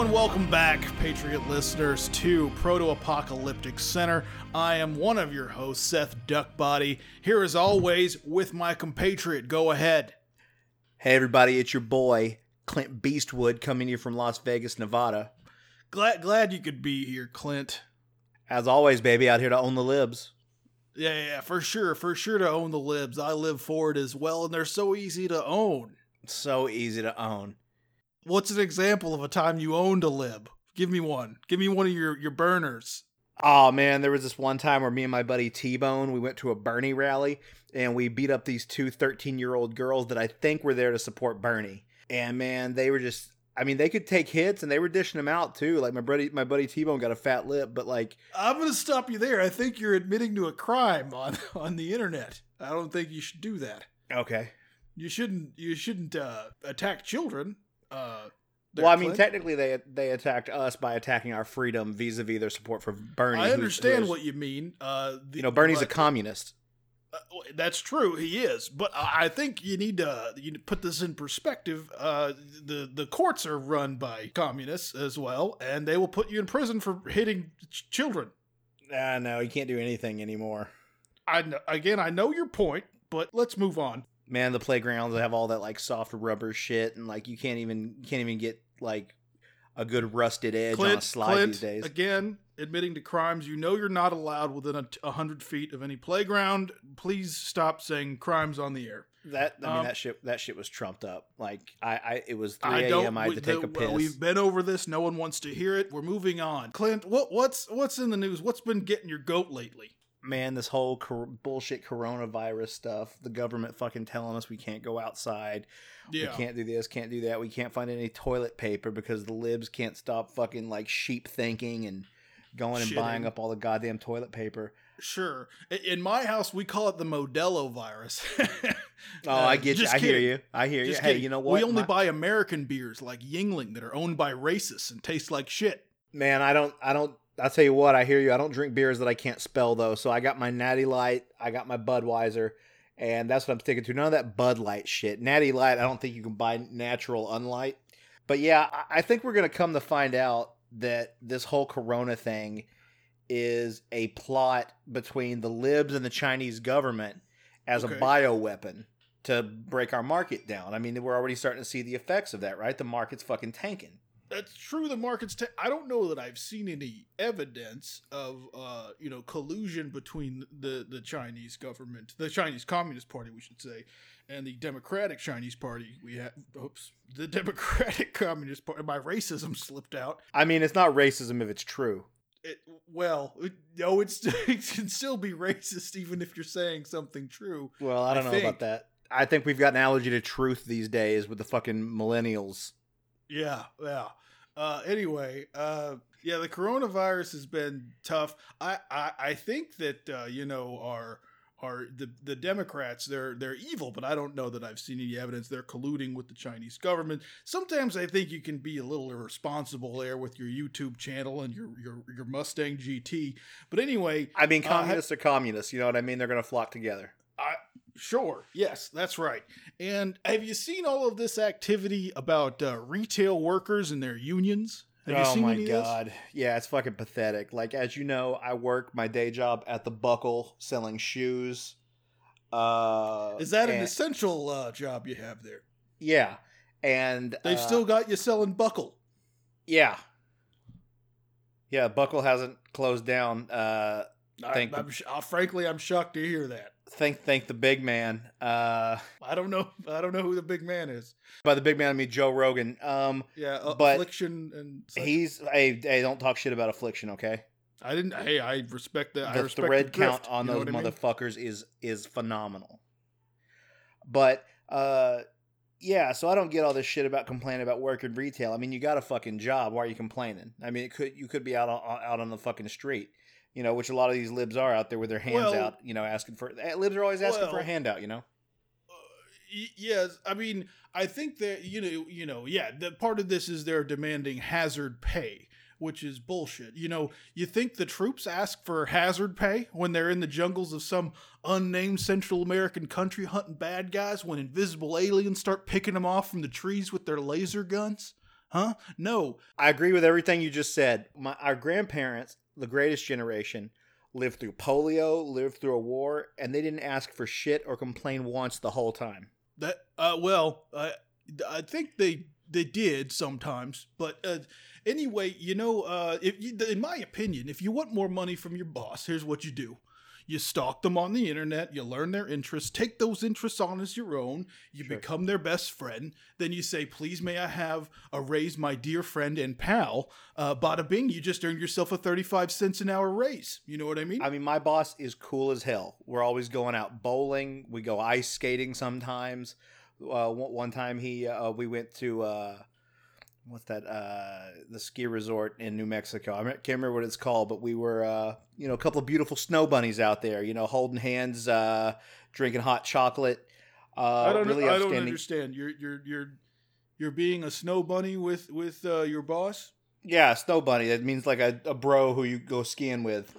Hello and welcome back, Patriot listeners, to Proto Apocalyptic Center. I am one of your hosts, Seth Duckbody, here as always with my compatriot. Go ahead. Hey everybody, it's your boy Clint Beastwood coming to you from Las Vegas, Nevada. Glad glad you could be here, Clint. As always, baby, out here to own the libs. Yeah, yeah, for sure, for sure to own the libs. I live for it as well, and they're so easy to own. So easy to own. What's an example of a time you owned a lib? Give me one. Give me one of your your burners. Oh man, there was this one time where me and my buddy T Bone, we went to a Bernie rally and we beat up these two 13 year old girls that I think were there to support Bernie. And man, they were just I mean, they could take hits and they were dishing them out too. Like my buddy my buddy T Bone got a fat lip, but like I'm gonna stop you there. I think you're admitting to a crime on on the internet. I don't think you should do that. Okay. You shouldn't you shouldn't uh, attack children. Uh, well, I mean, technically, they they attacked us by attacking our freedom vis-a-vis their support for Bernie. I understand what you mean. Uh, the, you know. Bernie's a communist. Uh, that's true. He is, but I think you need to you put this in perspective. Uh, the the courts are run by communists as well, and they will put you in prison for hitting ch- children. Ah, no, you can't do anything anymore. I kn- again, I know your point, but let's move on. Man, the playgrounds have all that like soft rubber shit, and like you can't even you can't even get like a good rusted edge on a slide Clint, these days. again, admitting to crimes. You know you're not allowed within a, hundred feet of any playground. Please stop saying crimes on the air. That I mean um, that shit that shit was trumped up. Like I, I it was three a.m. I had to take the- a piss. We've been over this. No one wants to hear it. We're moving on. Clint, what what's what's in the news? What's been getting your goat lately? Man, this whole cor- bullshit coronavirus stuff, the government fucking telling us we can't go outside, Yeah. we can't do this, can't do that, we can't find any toilet paper because the libs can't stop fucking like sheep thinking and going and buying up all the goddamn toilet paper. Sure. In my house, we call it the Modelo virus. Oh, Uh, I get you. just I hear you. I hear you. Just Hey, you know what? We only My- buy American beers like Yuengling that are owned by racists and taste like shit. Man, I don't, I don't, I'll tell you what, I hear you. I don't drink beers that I can't spell though. So I got my Natty Light, I got my Budweiser, and that's what I'm sticking to. None of that Bud Light shit. Natty Light, I don't think you can buy natural unlight. But yeah, I- I think we're going to come to find out that this whole Corona thing is a plot between the libs and the Chinese government as Okay. a bioweapon to break our market down. I mean, we're already starting to see the effects of that, right? The market's fucking tanking. That's true. The market's. I don't know that I've seen any evidence of, uh, you know, collusion between the the Chinese government, the Chinese Communist Party, we should say, and the Democratic Chinese Party. We have, oops, the Democratic Communist Party. My racism slipped out. I mean, it's not racism if it's true. It, well, it, no, it's it can still be racist even if you're saying something true. Well, I don't I know think- about that. I think we've got an allergy to truth these days with the fucking millennials. Yeah, yeah. Uh, anyway, uh, yeah, the coronavirus has been tough. I, I, I think that uh, you know our our the the Democrats they're they're evil, but I don't know that I've seen any evidence they're colluding with the Chinese government. Sometimes I think you can be a little irresponsible there with your YouTube channel and your your your Mustang GT. But anyway, I mean, Uh, communists are communists. You know what I mean? They're going to flock together. I sure, yes, that's right. And have you seen all of this activity about uh, retail workers and their unions? Have you oh seen my any of this? god, yeah, it's fucking pathetic. Like as you know, I work my day job at the Buckle selling shoes. Uh, Is that an essential uh, job you have there? yeah? And They've uh, still got you selling buckle. yeah, yeah. Buckle hasn't closed down. Uh, I, I'm, sh- uh, frankly, I'm shocked to hear that. Thank thank the big man. Uh, I don't know. I don't know who the big man is. by the big man, I mean Joe Rogan. Um, Yeah, uh, But affliction and such. he's hey hey, don't talk shit about affliction, okay? I didn't. Hey, I respect that. I the respect thread the drift, count on those I mean? motherfuckers is is phenomenal. But uh yeah, so I don't get all this shit about complaining about work in retail. I mean, you got a fucking job. Why are you complaining? I mean, it could you could be out on, out on the fucking street, you know, which a lot of these libs are out there with their hands Well- out, you know, asking for eh, libs are always asking for a handout, you know. Y- yes i mean i think that you know you know yeah the part of this is they're demanding hazard pay which is bullshit you know you think the troops ask for hazard pay when they're in the jungles of some unnamed central american country hunting bad guys when invisible aliens start picking them off from the trees with their laser guns Huh? No. I agree with everything you just said. My our grandparents, the greatest generation, lived through polio, lived through a war, and they didn't ask for shit or complain once the whole time. That uh well, I I think they they did sometimes, but uh anyway, you know, uh if you, in my opinion, if you want more money from your boss, here's what you do. You stalk them on the internet, you learn their interests, take those interests on as your own, you Sure. become their best friend, then you say, Please may I have a raise, my dear friend and pal? Uh, bada bing, you just earned yourself a 35 cents an hour raise. You know what I mean? I mean, my boss is cool as hell. We're always going out bowling. We go ice skating sometimes. Uh, one, one time he uh, we went to uh, what's that uh, the ski resort in New Mexico. I can't remember what it's called, but we were uh, you know a couple of beautiful snow bunnies out there. You know, holding hands, uh, drinking hot chocolate. Uh, I don't. really I don't understand. You're you're you're you're being a snow bunny with with uh, your boss. Yeah, snow bunny. That means like a, a bro who you go skiing with.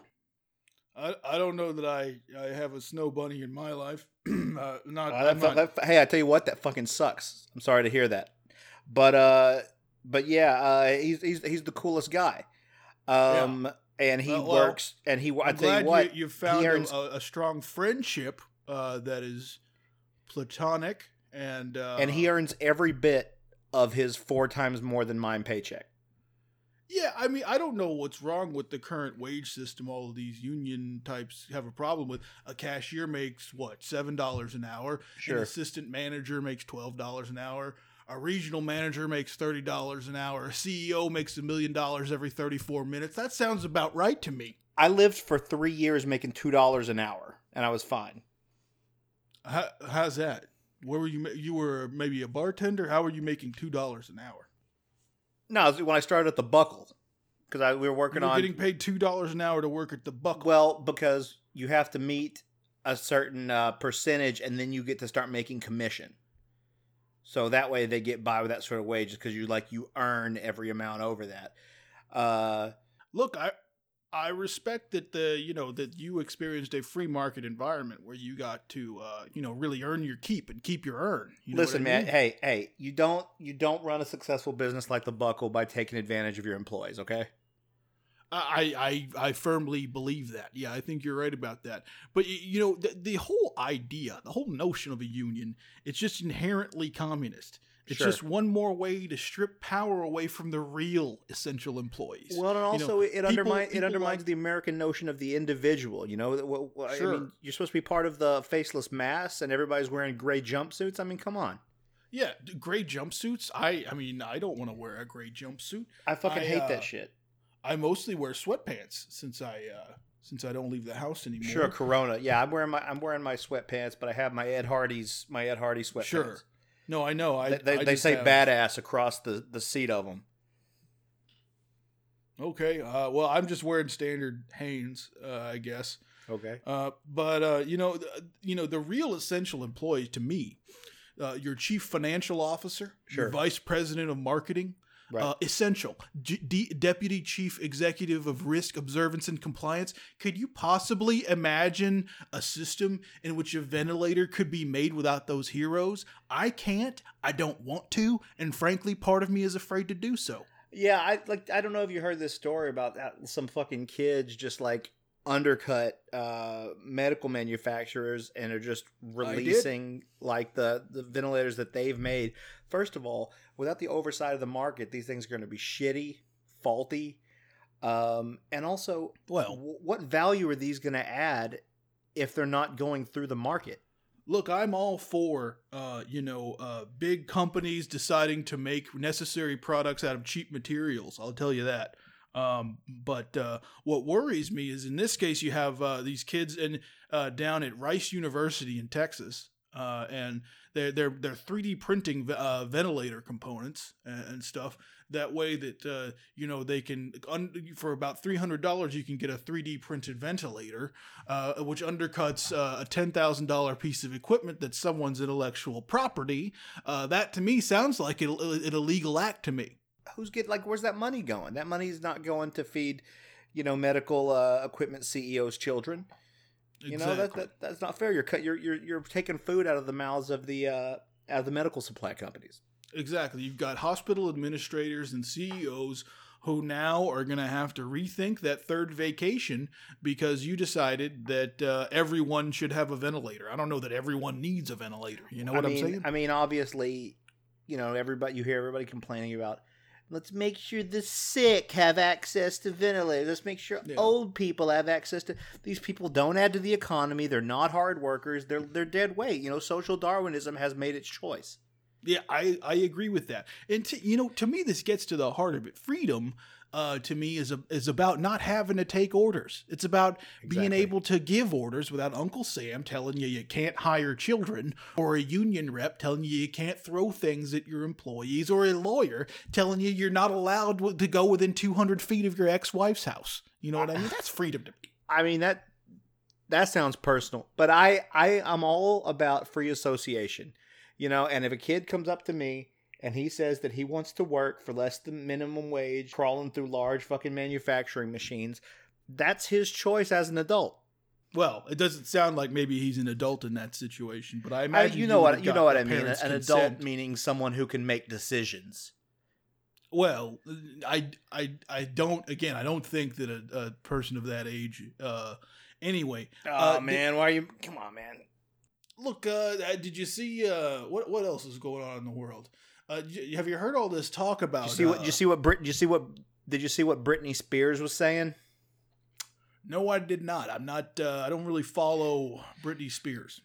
I, I don't know that I, I have a snow bunny in my life. uh, not, Uh, that not- that- hey, I tell you what, that fucking sucks. I'm sorry to hear that, but uh, but yeah, uh, he's he's he's the coolest guy. Um, and he Uh, well, works, and he. I I'm tell glad you what, you, you found earns- a, a, strong friendship uh, that is platonic and uh, and he earns every bit of his four times more than mine paycheck. Yeah, I mean, I don't know what's wrong with the current wage system. All of these union types have a problem with. A cashier makes what seven dollars an hour. An Sure. assistant manager makes twelve dollars an hour. A regional manager makes thirty dollars an hour. A CEO makes a million dollars every thirty-four minutes. That sounds about right to me. I lived for three years making two dollars an hour, and I was fine. How, how's that? Where were you? You were maybe a bartender. How were you making two dollars an hour? No, when I started at the Buckle, because we were working were on getting paid two dollars an hour to work at the Buckle. Well, because you have to meet a certain uh, percentage, and then you get to start making commission. So that way they get by with that sort of wage because you like you earn every amount over that. Uh, look i i respect that the you know that you experienced a free market environment where you got to uh you know really earn your keep and keep your earn you know listen, I man. Hey, hey, you don't you don't run a successful business like the Buckle by taking advantage of your employees. Okay. I, I I firmly believe that. Yeah, I think you're right about that. But you know, the, the whole idea, the whole notion of a union, it's just inherently communist. It's Sure. just one more way to strip power away from the real essential employees. Well, and You also know, it people- undermines it people undermines like- the American notion of the individual. You know, well, I Sure. mean, you're supposed to be part of the faceless mass, and everybody's wearing gray jumpsuits. I mean, come on. yeah, gray jumpsuits. I I mean, I don't want to wear a gray jumpsuit. I fucking I, hate uh, that shit. I mostly wear sweatpants since I uh since I don't leave the house anymore. Sure, Corona. Yeah, I'm wearing my I'm wearing my sweatpants, but I have my Ed Hardy's my Ed Hardy sweatpants. Sure. No, I know. I they they, I they say have- badass across the the seat of them. Okay. Uh, well, I'm just wearing standard Hanes, uh, I guess. Okay. Uh, but uh, you know, th- you know, the real essential employees to me, uh, your chief financial officer, your vice president of marketing, Right. uh, essential, G- D- deputy chief executive of risk observance and compliance. Could you possibly imagine a system in which a ventilator could be made without those heroes? I can't. I don't want to, and frankly, part of me is afraid to do so. Yeah, I like I don't know if you heard this story about that some fucking kids just like undercut uh medical manufacturers and are just releasing like the the ventilators that they've made. First of all, without the oversight of the market, these things are going to be shitty, faulty. Um and also Well, wh- what value are these going to add if they're not going through the market? look i'm all for uh, you know uh, big companies deciding to make necessary products out of cheap materials i'll tell you that um, but uh, what worries me is in this case you have uh, these kids in uh, down at rice university in texas uh, and they're, they're, they're 3d printing uh, ventilator components and, and stuff that way that uh, you know they can un- for about $300 you can get a 3d printed ventilator which undercuts a ten thousand dollar piece of equipment that's someone's intellectual property. That to me sounds like an illegal act to me. Who's get like where's that money going that money's not going to feed you know medical uh, equipment ceos children you know that, that that's not fair you're cut you're, you're you're taking food out of the mouths of the uh out of the medical supply companies Exactly. You've got hospital administrators and CEOs who now are going to have to rethink that third vacation because you decided that uh, everyone should have a ventilator. I don't know that everyone needs a ventilator. You know what I am mean, saying? I mean, obviously, you know, everybody you hear everybody complaining about. Let's make sure the sick have access to ventilators. Let's make sure Yeah. old people have access to. These people don't add to the economy. They're not hard workers. They're they're dead weight. You know, social Darwinism has made its choice. Yeah, I, I agree with that. And to, you know, to me, this gets to the heart of it. Freedom, uh, to me, is a, is about not having to take orders. It's about being able to give orders without Uncle Sam telling you you can't hire children, or a union rep telling you you can't throw things at your employees, or a lawyer telling you you're not allowed to go within 200 feet of your ex-wife's house. You know what I mean? That's freedom to me. I mean that that sounds personal, but I I am all about free association. You know, and if a kid comes up to me and he says that he wants to work for less than minimum wage, crawling through large fucking manufacturing machines, that's his choice as an adult. Well, it doesn't sound like maybe he's an adult in that situation, but I I, imagine you know what you know what I mean. An adult meaning someone who can make decisions. Well, I, I, I don't. Again, I don't think that a, a person of that age. Uh, anyway, Oh Uh, man, why are you? Come on, man. Look. Uh, uh, did you see? Uh, what what else is going on in the world? Uh, have you heard all this talk about? Did you see what? uh, Did you see what? Brit? Did you see what? Did you see what Britney Spears was saying? No, I did not. I'm not. Uh, I don't really follow Britney Spears.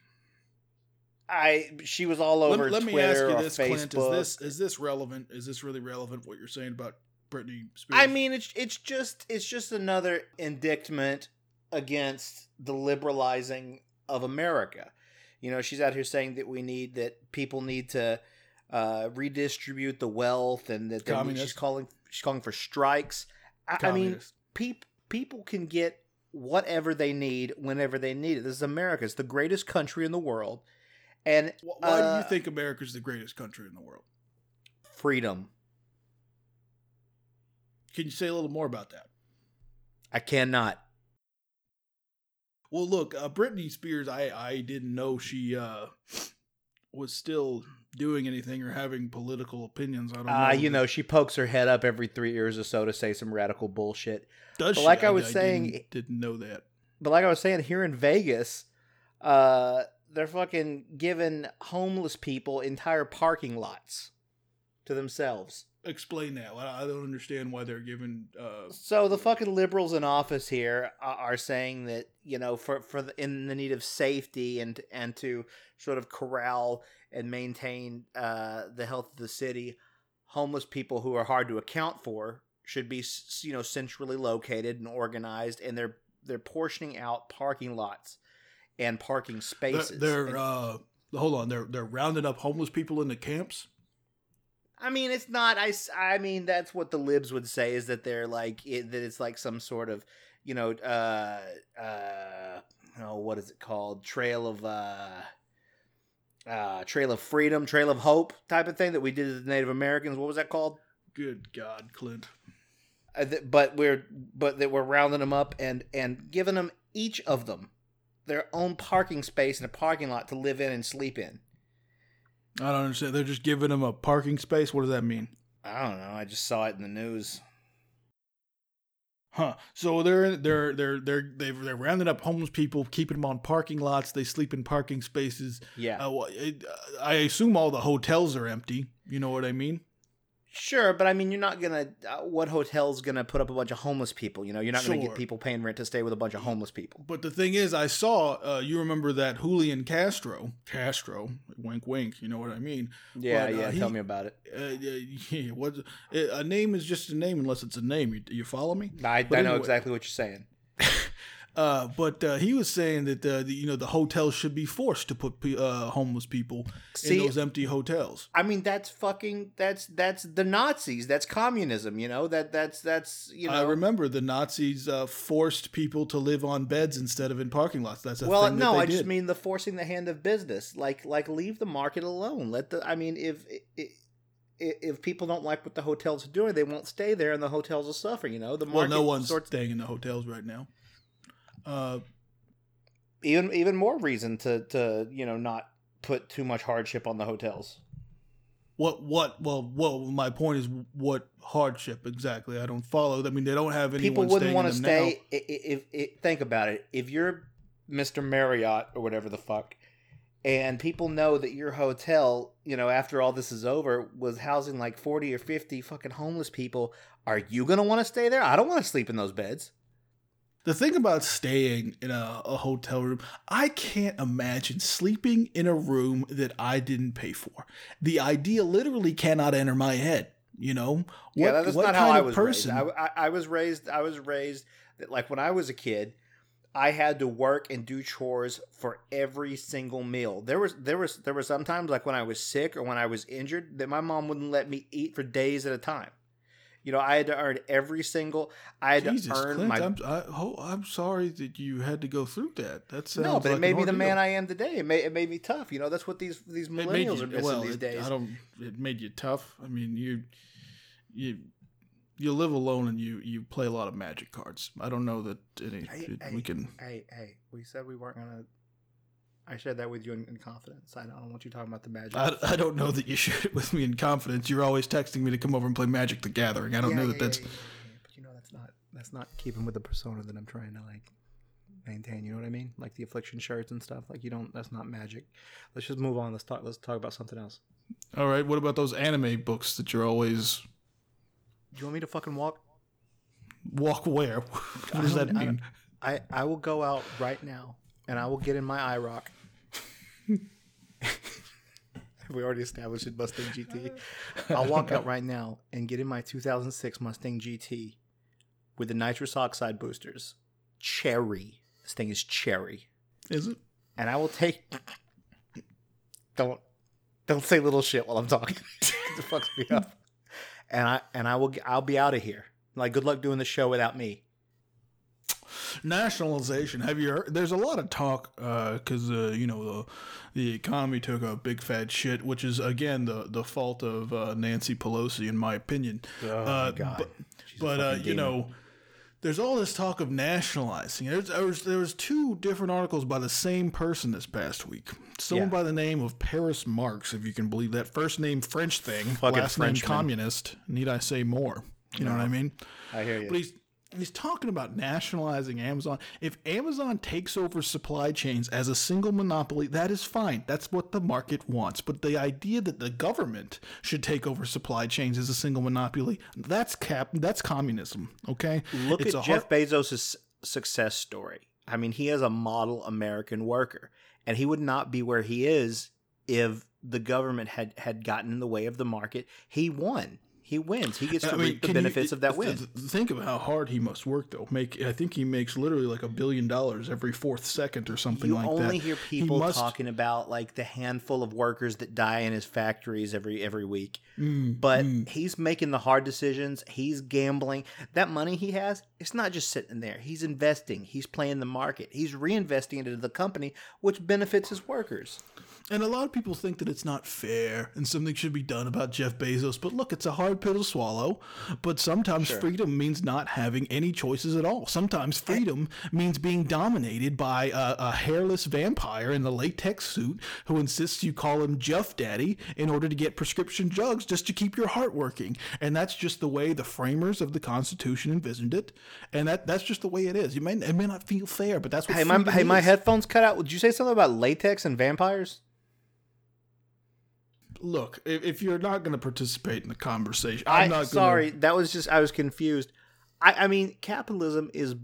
I she was all over Let, let me ask you this. Clint. Is this is this relevant? Is this really relevant? What you're saying about Britney Spears? I mean, it's it's just it's just another indictment against the liberalizing of America. You know, she's out here saying that we need that people need to uh, redistribute the wealth, and that they- she's calling she's calling for strikes. I, I mean, Communist. peop, people can get whatever they need whenever they need it. This is America; it's the greatest country in the world, and Wh- why do uh, you think America's the greatest country in the world? freedom. Can you say a little more about that? I cannot. Well, look, uh, Britney Spears, I I didn't know she uh, was still doing anything or having political opinions. I don't know. Uh, you know, she pokes her head up every three years or so to say some radical bullshit. does but she? like I was saying- didn't, didn't know that. But like I was saying, here in Vegas, uh, they're fucking giving homeless people entire parking lots to themselves. Explain that. I don't understand why they're giving. Uh, So the fucking liberals in office here are saying that you know for for the, in the need of safety and and to sort of corral and maintain uh, the health of the city, homeless people who are hard to account for should be you know centrally located and organized, and they're they're portioning out parking lots and parking they're, spaces. they're And- uh, hold on. They're they're rounding up homeless people in the camps. I mean, it's not. I, I mean, that's what the libs would say is that they're like it, that. It's like some sort of, you know, uh, uh, oh, what is it called? Trail of, uh, uh, Trail of Freedom, Trail of Hope type of thing that we did as Native Americans. What was that called? Good God, Clint. Uh, th- but we're but that we're rounding them up and and giving them each of them their own parking space in a parking lot to live in and sleep in. I don't understand. They're just giving them a parking space. What does that mean? I don't know. I just saw it in the news. Huh. So they're they're they're they're they're, they're rounding up homeless people, keeping them on parking lots. They sleep in parking spaces. Yeah. Uh, wha- it- I assume all the hotels are empty. You know what I mean? Sure, but I mean, you're not gonna. Uh, what hotel's gonna put up a bunch of homeless people? You know, you're not gonna get people paying rent to stay with a bunch of homeless people. But the thing is, I saw. Uh, you remember that Julian Castro? Castro, wink, wink. You know what I mean? Yeah, But, uh, yeah. he- tell me about it. Uh, yeah, what? A name is just a name unless it's a name. You, you follow me? I, I know exactly what you're saying. Uh, but uh, he was saying that uh, the, you know the hotels should be forced to put pe- uh, homeless people See- in those empty hotels. I mean, that's fucking. That's that's the Nazis. That's communism. You know that that's that's you know. I remember the Nazis uh, forced people to live on beds instead of in parking lots. That's a well, no, I did. just mean the forcing the hand of business. Like like leave the market alone. Let the. I mean, if. if if people don't like what the hotels are doing, they won't stay there, and the hotels will suffer. You know, the market. well, no one's sorts staying in the hotels right now. Uh, even even more reason to to you know not put too much hardship on the hotels. What what? Well, well, my point is what hardship exactly? I don't follow. I mean, they don't have anyone. People wouldn't want to stay. If, if, if think about it, if you're Mr. Marriott or whatever the fuck, and people know that your hotel, you know, after all this is over, was housing like forty or fifty fucking homeless people, are you gonna want to stay there? I don't want to sleep in those beds. The thing about staying in a, a, hotel room, I can't imagine sleeping in a room that I didn't pay for. The idea literally cannot enter my head. You know, what, yeah, that's not how I was person? raised. I, I, I was raised. I was raised that like when I was a kid, I had to work and do chores for every single meal. There was there was there were sometimes like when I was sick or when I was injured that my mom wouldn't let me eat for days at a time. You know, I had to earn every single. I had Jesus, to earn Clint, my. I'm, I, oh, I'm sorry that you had to go through that. That's no, but like it made me the man I am today. It made it made me tough. You know, that's what these these millennials you, are missing well, these it, days. I don't. It made you tough. I mean, you you you live alone and you you play a lot of magic cards. I don't know that any hey, we can. Hey, hey, we said we weren't gonna I shared that with you in, in, confidence. I don't want you talking about the magic. I, I don't know that you shared it with me in confidence. You're always texting me to come over and play Magic the Gathering. I don't yeah, know that yeah, that's. Yeah, but you know that's not that's not keeping with the persona that I'm trying to like maintain. You know what I mean? Like the affliction shirts and stuff. Like you don't. That's not magic. Let's just move on. Let's talk. Let's talk about something else. All right. What about those anime books that you're always? Do you want me to fucking walk? Walk where? What does that mean? I, I I will go out right now and I will get in my IROC we already established it, Mustang GT. I'll walk out right now and get in my 2006 Mustang GT with the nitrous oxide boosters. Cherry. This thing is cherry. Is it? And I will take. Don't don't say little shit while I'm talking. it fucks me up. And I and I will I'll be out of here. Like good luck doing the show without me nationalization. Have you heard? There's a lot of talk because uh, uh, you know the the economy took a big fat shit, which is again the the fault of uh, Nancy Pelosi, in my opinion. Oh uh, my god! But, but uh, you know. There's all this talk of nationalizing. There's, there was there was two different articles by the same person this past week. Someone yeah. by the name of Paris Marx, if you can believe that. First name French thing, Fucking last Frenchman. name communist. Need I say more? You no. know what I mean? I hear you. But he's he's talking about nationalizing Amazon. If Amazon takes over supply chains as a single monopoly, that is fine. That's what the market wants. But the idea that the government should take over supply chains as a single monopoly, that's cap that's communism, okay? Look it's at Jeff hard- Bezos' success story. I mean, he is a model American worker, and he would not be where he is if the government had had gotten in the way of the market. He won he wins. He gets to I mean, reap the benefits you, of that win. Think of how hard he must work, though. Make I think he makes literally like a billion dollars every fourth second or something you like that. You only hear people must... talking about like the handful of workers that die in his factories every every week. Mm, but mm. he's making the hard decisions. He's gambling. That money he has, it's not just sitting there. He's investing. He's playing the market. He's reinvesting it into the company, which benefits his workers. And a lot of people think that it's not fair and something should be done about Jeff Bezos. But look, it's a hard pill to swallow. But sometimes sure. freedom means not having any choices at all. Sometimes freedom means being dominated by a, a, hairless vampire in a latex suit who insists you call him Jeff Daddy in order to get prescription drugs just to keep your heart working. And that's just the way the framers of the Constitution envisioned it. And that that's just the way it is. You may it may not feel fair, but that's what hey my hey is. my headphones cut out. Did you say something about latex and vampires? look, if, if you're not going to participate in the conversation, I'm I, not. Sorry, gonna... that was just I was confused. I, I mean, capitalism is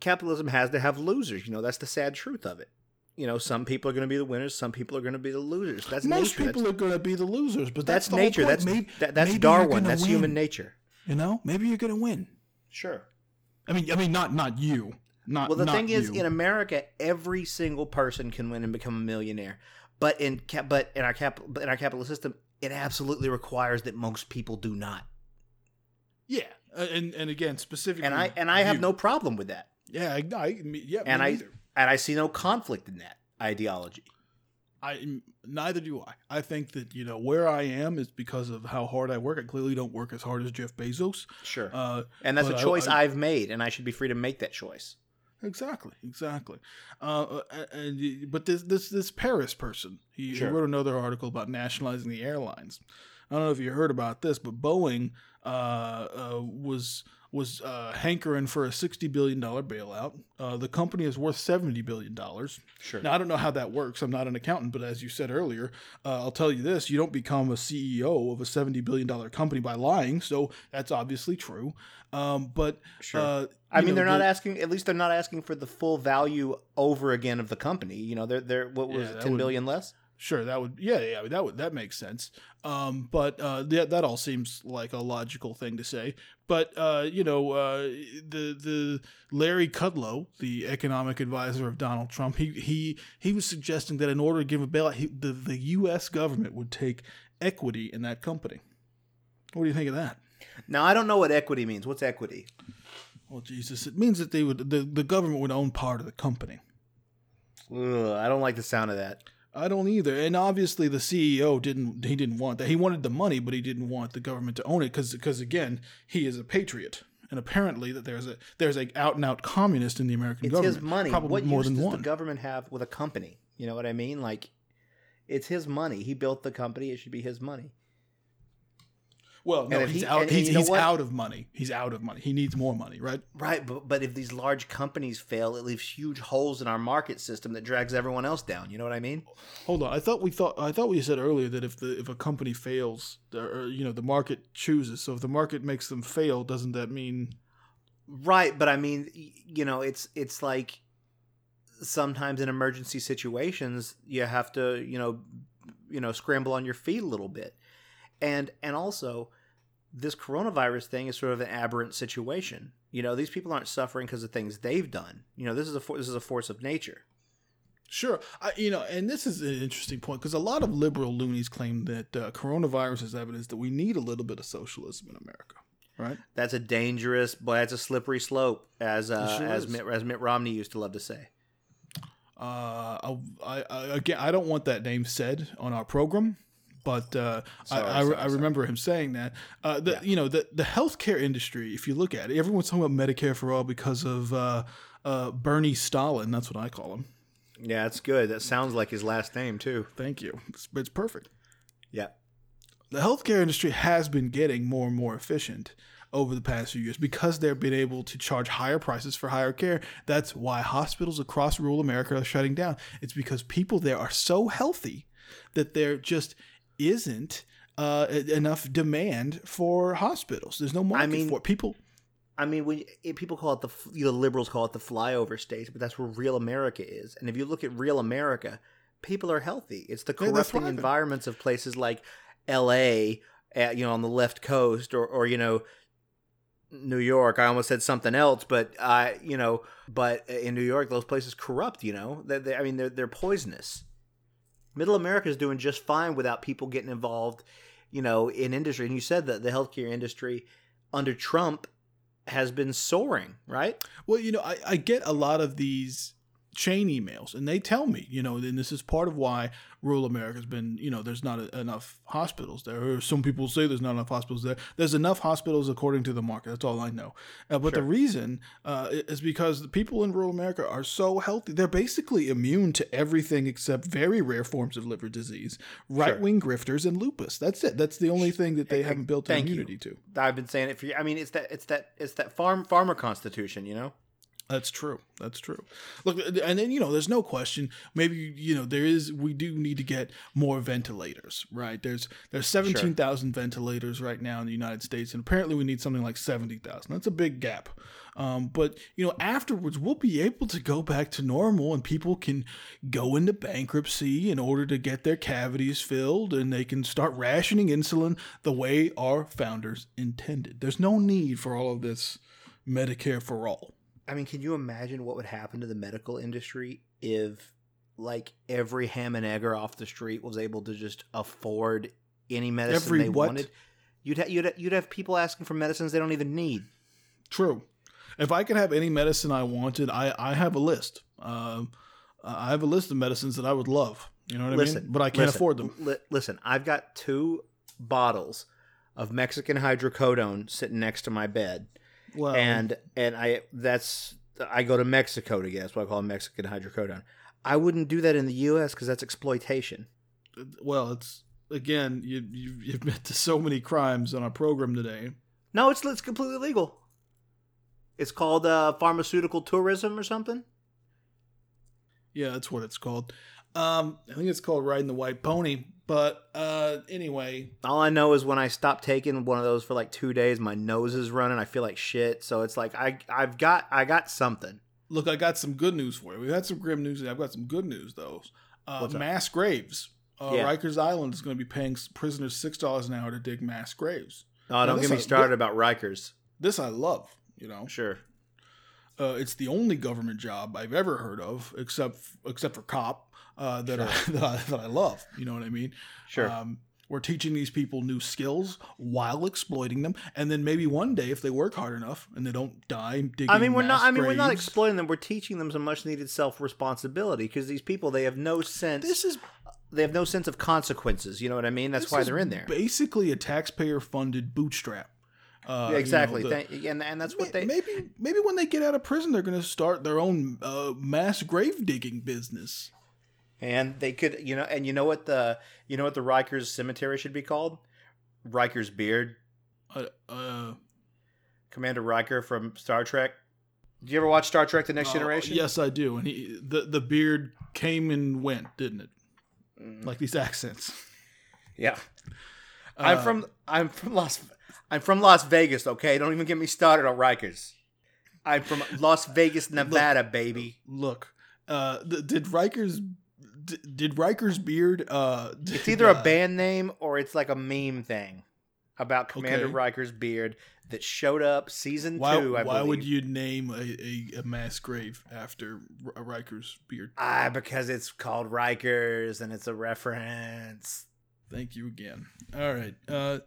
capitalism has to have losers. You know, that's the sad truth of it. You know, some people are going to be the winners, some people are going to be the losers. That's most nature. people that's, are going to be the losers, but that's, that's nature. That's maybe, that, that's maybe Darwin. That's win. human nature. You know, maybe you're going to win. Sure. I mean, I mean, not not you. Not, well, the thing you. is, in America, every single person can win and become a millionaire. But in cap, but in our cap, but in our capitalist system, it absolutely requires that most people do not. Yeah, uh, and and again specifically, and I and I have no problem with that. Yeah, I, I yeah, and I neither. And I see no conflict in that ideology. I neither do I. I think that you know where I am is because of how hard I work. I clearly don't work as hard as Jeff Bezos. Sure, uh, and that's a choice I, have made, and I should be free to make that choice. Exactly, exactly. Uh, uh and, but this this this Paris person, he, sure. he, wrote another article about nationalizing the airlines. I don't know if you heard about this, but Boeing uh, uh, was was uh, hankering for a sixty billion dollar bailout. Uh, the company is worth seventy billion dollars. Sure. Now I don't know how that works. I'm not an accountant, but as you said earlier, uh, I'll tell you this: you don't become a CEO of a seventy billion dollar company by lying. So that's obviously true. Um, but Sure. uh, I mean, know, they're not the- asking. At least they're not asking for the full value over again of the company. You know, they're they're what was Yeah, it, that ten would- billion less? Sure, that would yeah yeah that would that makes sense. Um, but uh, that that all seems like a logical thing to say. But uh, you know, uh, the the Larry Kudlow, the economic advisor of Donald Trump, he he he was suggesting that in order to give a bailout, he, the the U.S. government would take equity in that company. What do you think of that? Now I don't know what equity means. What's equity? Well, Jesus, it means that they would the, the government would own part of the company. Ugh, I don't like the sound of that. I don't either. And obviously, the CEO didn't. He didn't want that. He wanted the money, but he didn't want the government to own it because, because again, he is a patriot, and apparently that there's a there's a out and out communist in the American It's government. his money. probably what more use than does one. the government have with a company? You know what I mean? Like, it's his money. He built the company. It should be his money. Well, no, he's he- out. and He's, you know he's out of money. He's out of money. He needs more money, right? Right, but but if these large companies fail, it leaves huge holes in our market system that drags everyone else down. You know what I mean? Hold on. I thought we thought I thought we said earlier that if the if a company fails, or, you know, the market chooses. So if the market makes them fail, doesn't that mean? Right, but I mean, you know, it's it's like sometimes in emergency situations you have to, you know, you know, scramble on your feet a little bit. And and also this coronavirus thing is sort of an aberrant situation. You know, these people aren't suffering because of things they've done. You know, this is a for- this is a force of nature. Sure, I, you know, and this is an interesting point because a lot of liberal loonies claim that uh, coronavirus is evidence that we need a little bit of socialism in America, right? That's a dangerous, but That's a slippery slope, as uh, sure as. Mitt, as Mitt Romney used to love to say. Uh, I, I, again, I don't want that name said on our program, but uh, Sorry, I, I, sorry, I sorry. remember him saying that. Uh, the, Yeah. You know, the the healthcare industry. If you look at it, everyone's talking about Medicare for all because of uh, uh, Bernie Stalin. That's what I call him. Yeah, that's good. That sounds like his last name too. Thank you. It's, it's perfect. Yeah. the healthcare industry has been getting more and more efficient over the past few years because they've been able to charge higher prices for higher care. That's why hospitals across rural America are shutting down. It's because people there are so healthy that they're just isn't uh, enough demand for hospitals. There's no market mean- for it. people. I mean, when eh, it, people call it the you know, liberals call it the flyover states, but that's where real America is. And if you look at real America, people are healthy. It's the corrupting environments of places like L.A. At, eh, you know, on the left coast, or or you know, New York. I almost said something else, but I you know, but eh, in New York, those places corrupt. You know, they, they, I mean, they're they're poisonous. Middle America is doing just fine without people getting involved, you know, in industry. And you said that the healthcare industry under Trump has been soaring, right? Well, you know, I, I get a lot of these chain emails, and they tell me, you know, and this is part of why rural America's been, you know, there's not a, enough hospitals there. Or some people say there's not enough hospitals there. There's enough hospitals according to the market. That's all I know. Uh, but the reason uh, is because the people in rural America are so healthy. They're basically immune to everything except very rare forms of liver disease, right wing grifters, and lupus. That's it. That's the only thing that they haven't built an Thank you. immunity to. I've been saying it for you. I mean, it's that it's that it's that farm farmer constitution, you know. That's true. That's true. Look, and then you know, there's no question. Maybe you know there is. We do need to get more ventilators, right? There's there's seventeen thousand ventilators right now in the United States, and apparently we need something like seventy thousand. That's a big gap. Um, but you know, afterwards we'll be able to go back to normal, and people can go into bankruptcy in order to get their cavities filled, and they can start rationing insulin the way our founders intended. There's no need for all of this Medicare for all. I mean, can you imagine what would happen to the medical industry if, like, every ham and egger off the street was able to just afford any medicine Every they what? wanted? You'd ha- you'd ha- you'd have people asking for medicines they don't even need. True. If I could have any medicine I wanted, I, I have a list. Um, I have a list of medicines that I would love. You know what I listen, mean? But I can't listen, afford them. li- listen, I've got two bottles of Mexican hydrocodone sitting next to my bed. Well, and and I that's I go to Mexico to get. That's why I call it Mexican hydrocodone. I wouldn't do that in the U.S. because that's exploitation. well, it's again, you you you admit to so many crimes on our program today. No, it's it's completely legal. It's called uh, pharmaceutical tourism or something. Yeah, that's what it's called. Um, I think it's called riding the white pony. But uh, anyway, All I know is when I stop taking one of those for like two days, my nose is running. I feel like shit. So it's like I I've got I got something. look, I got some good news for you. We've had some grim news. I've got some good news though. Uh, mass graves. Uh, Yeah. Rikers Island is going to be paying prisoners six dollars an hour to dig mass graves. Oh, Now, don't get me started about Rikers. This I love. You know, Sure. uh, it's the only government job I've ever heard of, except except for cop uh, that, I, that I that I love. You know what I mean? Sure. Um, we're teaching these people new skills while exploiting them, and then maybe one day, if they work hard enough and they don't die digging, I mean, we're not. I mean, we're not exploiting them. We're teaching them some much needed self responsibility because these people they have no sense. This is they have no sense of consequences. You know what I mean? That's why they're in there. Basically, a taxpayer-funded bootstrap. Uh, Yeah, exactly. You know, the- and and that's what they. maybe maybe when they get out of prison, they're going to start their own uh, mass grave digging business. And they could, you know, and you know what the you know what the Rikers cemetery should be called? Riker's beard. Uh, uh, Commander Riker from Star Trek. Did you ever watch Star Trek: The Next uh, Generation? yes, I do. And he the the beard came and went, didn't it? Mm, Like these accents. yeah. I'm Uh, from I'm from Las I'm from Las Vegas. Okay, don't even get me started on Rikers. I'm from Las Vegas, Nevada, baby. Look, uh, th- did Riker's d- did Riker's beard? Uh, It's either a uh, band name or it's like a meme thing about Commander Okay. Riker's beard that showed up season Why, two. I why would you name a, a, a mass grave after R- Riker's beard? Ah, because it's called Rikers and it's a reference. Thank you again. All right. Uh,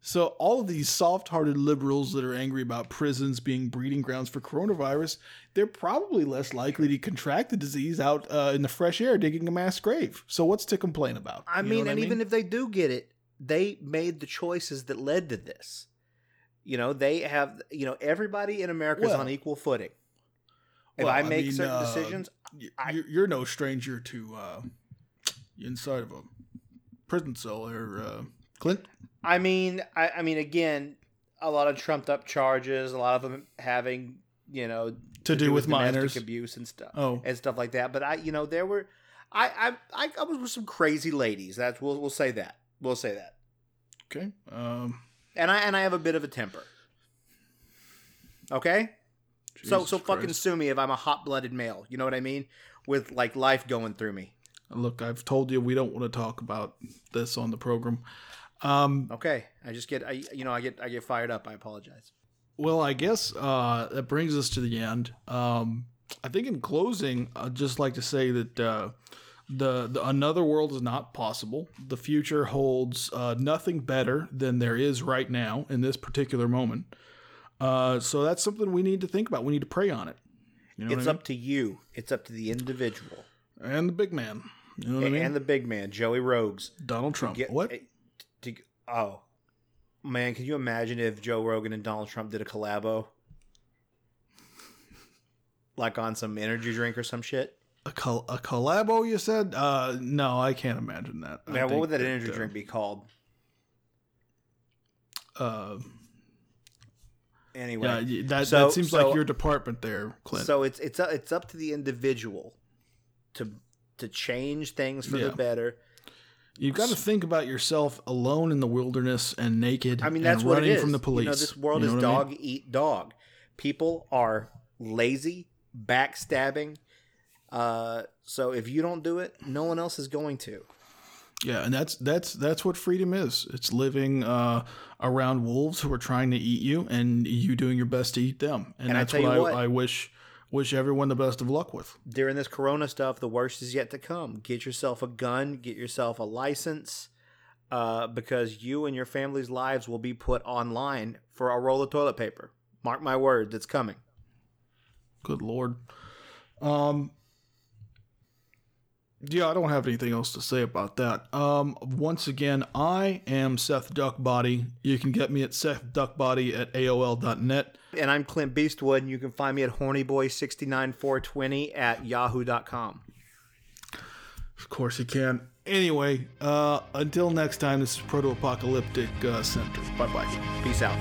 so all of these soft-hearted liberals that are angry about prisons being breeding grounds for coronavirus, they're probably less likely to contract the disease out uh, in the fresh air digging a mass grave. So what's to complain about? I You mean, and even if they do get it, they made the choices that led to this. You know, they have, you know, everybody in America is Well- on equal footing. If Well, I I make mean, certain uh, decisions, I- you're no stranger to uh, inside of a prison cell or uh, Clint. I mean, I, I mean, again, a lot of trumped up charges, a lot of them having, you know, To do with domestic minors. abuse and stuff. Oh, and stuff like that. But I, you know, there were, I, I, I, I was with some crazy ladies. That's we'll, we'll say that. We'll say that. okay. Um, And I, and I have a bit of a temper. Okay. so, Jesus so fucking Christ. sue me if I'm a hot blooded male. You know what I mean? With like life going through me. Look, I've told you we don't want to talk about this on the program. Um, Okay. I just get, I, you know, I get, I get fired up. I apologize. well, I guess uh, that brings us to the end. Um, I think in closing, I'd just like to say that uh, the, the another world is not possible. The future holds uh, nothing better than there is right now in this particular moment. Uh, so that's something we need to think about. We need to pray on it. You know it's I up to you. It's up to the individual and the big man. You know what I mean? and the big man, Joey Rogues. Donald Trump. Get, what? To- oh, man, can you imagine if Joe Rogan and Donald Trump did a collabo? Like on some energy drink or some shit? A, col- a collabo? You said? Uh, no, I can't imagine that. Man, what would that energy uh, drink be called? Uh, Anyway, yeah, that So- that seems so- like your department there, Clint. so it's it's it's up to the individual to to change things for Yeah. the better. You've got to think about yourself alone in the wilderness and naked. I mean, that's and what running it is. from the police. You know, this world You know is what I mean? dog eat dog. People are lazy, backstabbing. Uh, so if you don't do it, no one else is going to. Yeah, and that's that's that's what freedom is. It's living uh, around wolves who are trying to eat you, and you doing your best to eat them. And, And I that's tell what, you I, what- I wish wish everyone the best of luck with. during this corona stuff the worst is yet to come get yourself a gun get yourself a license uh, because you and your family's lives will be put online for a roll of toilet paper mark my words it's coming Good lord. Um yeah, I don't have anything else to say about that. Um, once again, I am Seth Duckbody. You can get me at sethduckbody at AOL.net. And I'm Clint Beastwood, and you can find me at hornyboy69420 at yahoo.com. Of course you can. Anyway, uh, until next time, this is Proto Apocalyptic uh, Center. Bye bye. Peace out.